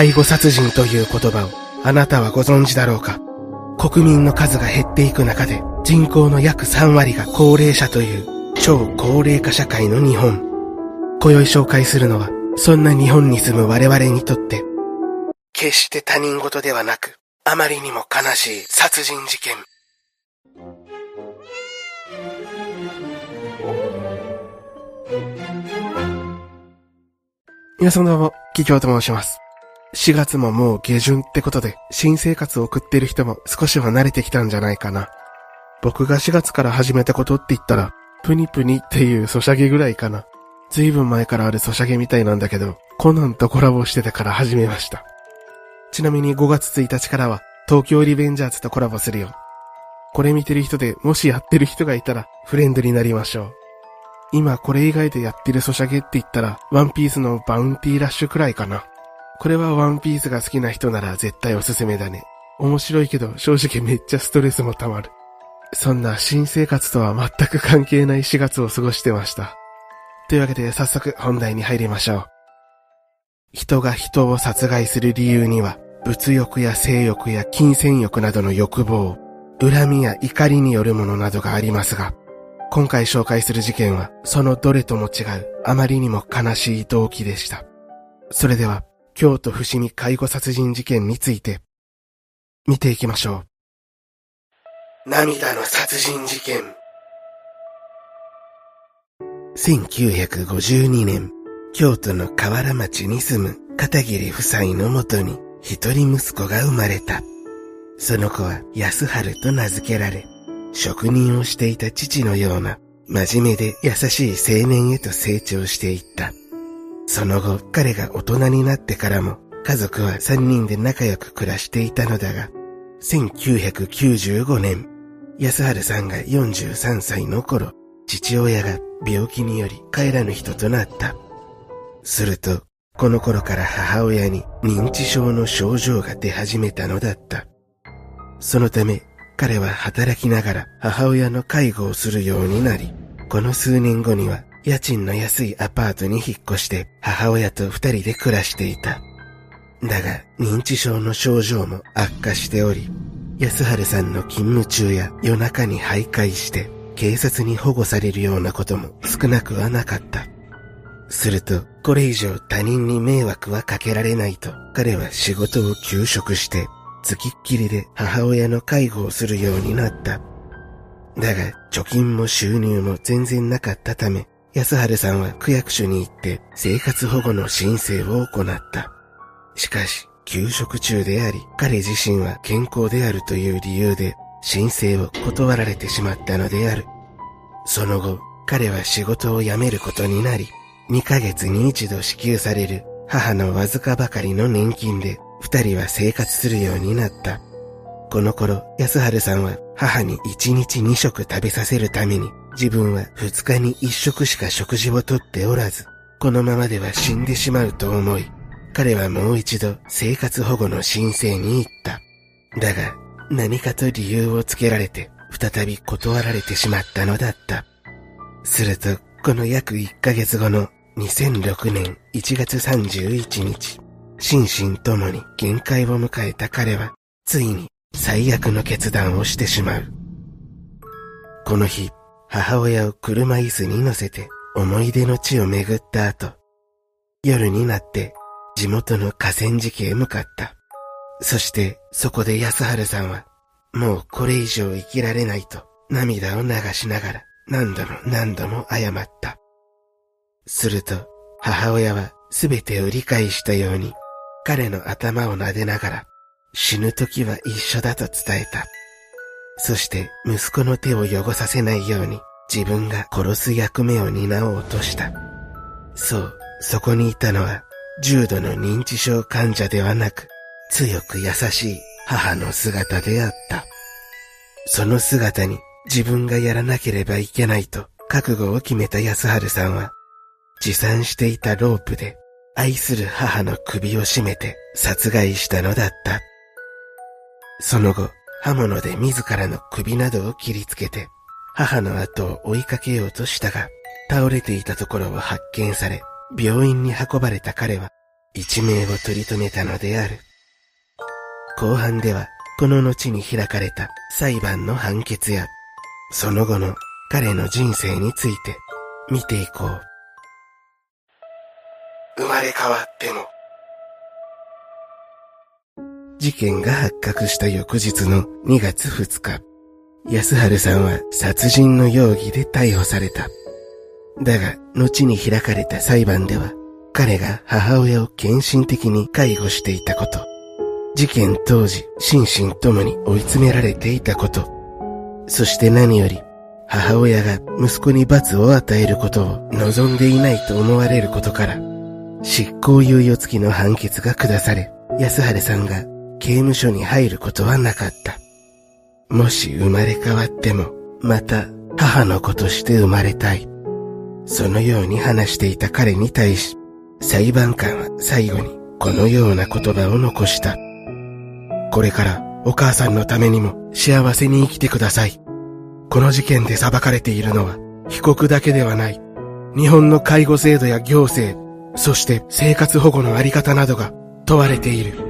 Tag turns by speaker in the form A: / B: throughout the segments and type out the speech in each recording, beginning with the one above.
A: 介護殺人という言葉をあなたはご存知だろうか？国民の数が減っていく中で人口の約3割が高齢者という超高齢化社会の日本。今宵紹介するのはそんな日本に住む我々にとって決して他人事ではなくあまりにも悲しい殺人事件。皆さんどうも、キキョウと申します。4月ももう下旬ってことで、新生活を送ってる人も少しは慣れてきたんじゃないかな。僕が4月から始めたことって言ったら、プニプニっていうソシャゲぐらいかな。ずいぶん前からあるソシャゲみたいなんだけど、コナンとコラボしてたから始めました。ちなみに5月1日からは、東京リベンジャーズとコラボするよ。これ見てる人でもしやってる人がいたら、フレンドになりましょう。今これ以外でやってるソシャゲって言ったら、ワンピースのバウンティーラッシュくらいかな。これはワンピースが好きな人なら絶対おすすめだね。面白いけど正直めっちゃストレスも溜まる。そんな新生活とは全く関係ない4月を過ごしてました。というわけで早速本題に入りましょう。人が人を殺害する理由には、物欲や性欲や金銭欲などの欲望、恨みや怒りによるものなどがありますが、今回紹介する事件は、そのどれとも違う、あまりにも悲しい動機でした。それでは、京都伏見介護殺人事件について、見ていきましょう。涙の殺人事件。1952年、京都の河原町に住む片桐夫妻のもとに一人息子が生まれた。その子は安春と名付けられ、職人をしていた父のような真面目で優しい青年へと成長していった。その後、彼が大人になってからも家族は三人で仲良く暮らしていたのだが、1995年、安春さんが43歳の頃、父親が病気により帰らぬ人となった。すると、この頃から母親に認知症の症状が出始めたのだった。そのため、彼は働きながら母親の介護をするようになり、この数年後には家賃の安いアパートに引っ越して母親と二人で暮らしていた。だが認知症の症状も悪化しており、安春さんの勤務中や夜中に徘徊して警察に保護されるようなことも少なくはなかった。すると、これ以上他人に迷惑はかけられないと、彼は仕事を休職して、付きっきりで母親の介護をするようになった。だが、貯金も収入も全然なかったため、安春さんは区役所に行って生活保護の申請を行った。しかし、休職中であり、彼自身は健康であるという理由で、申請を断られてしまったのである。その後、彼は仕事を辞めることになり、2ヶ月に一度支給される母のわずかばかりの年金で二人は生活するようになった。この頃、安春さんは母に1日2食食べさせるために自分は2日に1食しか食事をとっておらず、このままでは死んでしまうと思い、彼はもう一度生活保護の申請に行った。だが、何かと理由をつけられて再び断られてしまったのだった。すると、この約1ヶ月後の2006年1月31日、心身ともに限界を迎えた彼は、ついに最悪の決断をしてしまう。この日、母親を車椅子に乗せて思い出の地を巡った後、夜になって地元の河川敷へ向かった。そしてそこで安春さんは、もうこれ以上生きられないと涙を流しながら何度も何度も謝った。すると母親は全てを理解したように彼の頭を撫でながら死ぬ時は一緒だと伝えた。そして息子の手を汚させないように自分が殺す役目を担おうとした。そう、そこにいたのは重度の認知症患者ではなく強く優しい母の姿であった。その姿に自分がやらなければいけないと覚悟を決めた安春さんは、持参していたロープで愛する母の首を絞めて殺害したのだった。その後、刃物で自らの首などを切りつけて、母の後を追いかけようとしたが、倒れていたところを発見され、病院に運ばれた彼は、一命を取り留めたのである。後半では、この後に開かれた裁判の判決や、その後の彼の人生について見ていこう。生まれ変わっても。事件が発覚した翌日の2月2日、安春さんは殺人の容疑で逮捕された。だが、後に開かれた裁判では、彼が母親を献身的に介護していたこと、事件当時、心身ともに追い詰められていたこと、そして何より、母親が息子に罰を与えることを望んでいないと思われることから、執行猶予付きの判決が下され、安晴さんが刑務所に入ることはなかった。もし生まれ変わっても、また母の子として生まれたい。そのように話していた彼に対し、裁判官は最後にこのような言葉を残した。これからお母さんのためにも幸せに生きてください。この事件で裁かれているのは被告だけではない。日本の介護制度や行政、そして生活保護のあり方などが問われている。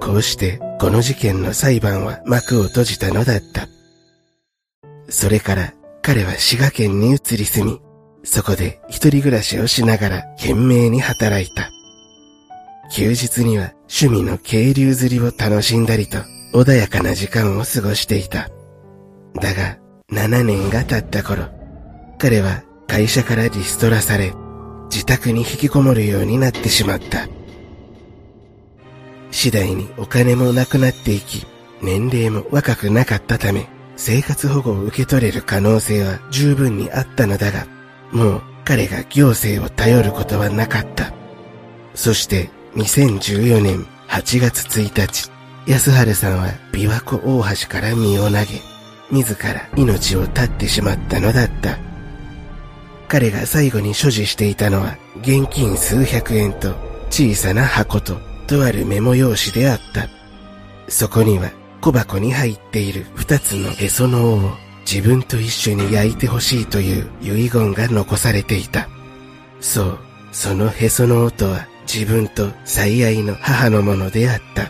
A: こうしてこの事件の裁判は幕を閉じたのだった。それから彼は滋賀県に移り住み、そこで一人暮らしをしながら懸命に働いた。休日には趣味の渓流釣りを楽しんだりと穏やかな時間を過ごしていた。だが、7年が経った頃、彼は会社からリストラされ、自宅に引きこもるようになってしまった。次第にお金もなくなっていき、年齢も若くなかったため、生活保護を受け取れる可能性は十分にあったのだが、もう彼が行政を頼ることはなかった。そして2014年8月1日、安春さんは琵琶湖大橋から身を投げ、自ら命を絶ってしまったのだった。彼が最後に所持していたのは現金数百円と小さな箱ととあるメモ用紙であった。そこには小箱に入っている二つのへその緒を自分と一緒に焼いてほしいという遺言が残されていた。そう、そのへその緒とは自分と最愛の母のものであった。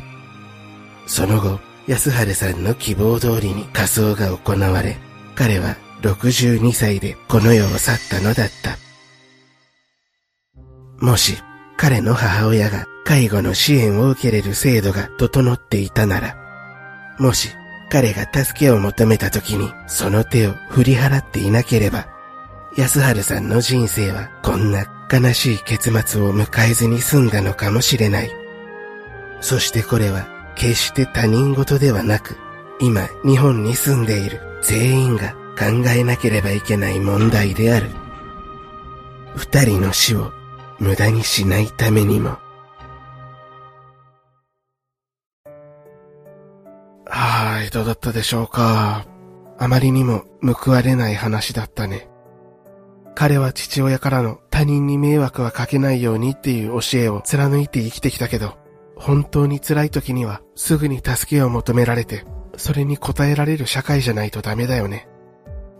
A: その後、安晴さんの希望通りに仮装が行われ、彼は62歳でこの世を去ったのだった。もし、彼の母親が介護の支援を受けれる制度が整っていたなら、もし彼が助けを求めた時にその手を振り払っていなければ、安春さんの人生はこんな悲しい結末を迎えずに済んだのかもしれない。そしてこれは決して他人事ではなく、今日本に住んでいる全員が考えなければいけない問題である。二人の死を無駄にしないためにも。はい、どうだったでしょうか。あまりにも報われない話だったね。彼は父親からの他人に迷惑はかけないようにっていう教えを貫いて生きてきたけど、本当に辛い時にはすぐに助けを求められて、それに応えられる社会じゃないとダメだよね。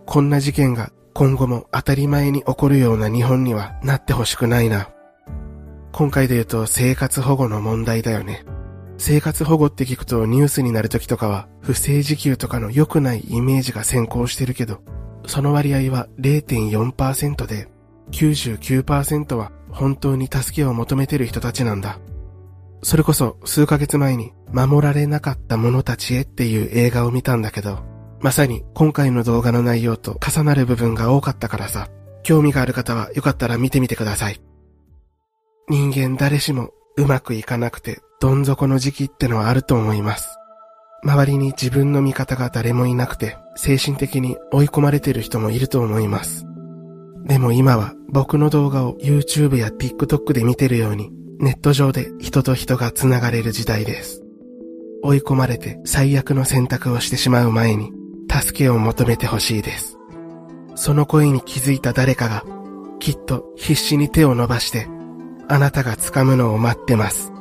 A: こんな事件が今後も当たり前に起こるような日本にはなってほしくないな。今回で言うと生活保護の問題だよね。生活保護って聞くとニュースになる時とかは不正受給とかの良くないイメージが先行してるけど、その割合は0.4%で、99%は本当に助けを求めてる人たちなんだ。それこそ数ヶ月前に守られなかった者たちへっていう映画を見たんだけど、まさに今回の動画の内容と重なる部分が多かったからさ、興味がある方はよかったら見てみてください。人間誰しもうまくいかなくてどん底の時期ってのはあると思います。周りに自分の味方が誰もいなくて、精神的に追い込まれてる人もいると思います。でも今は僕の動画を YouTube や TikTok で見てるように、ネット上で人と人が繋がれる時代です。追い込まれて最悪の選択をしてしまう前に、助けを求めてほしいです。その声に気づいた誰かが、きっと必死に手を伸ばして、あなたが掴むのを待ってます。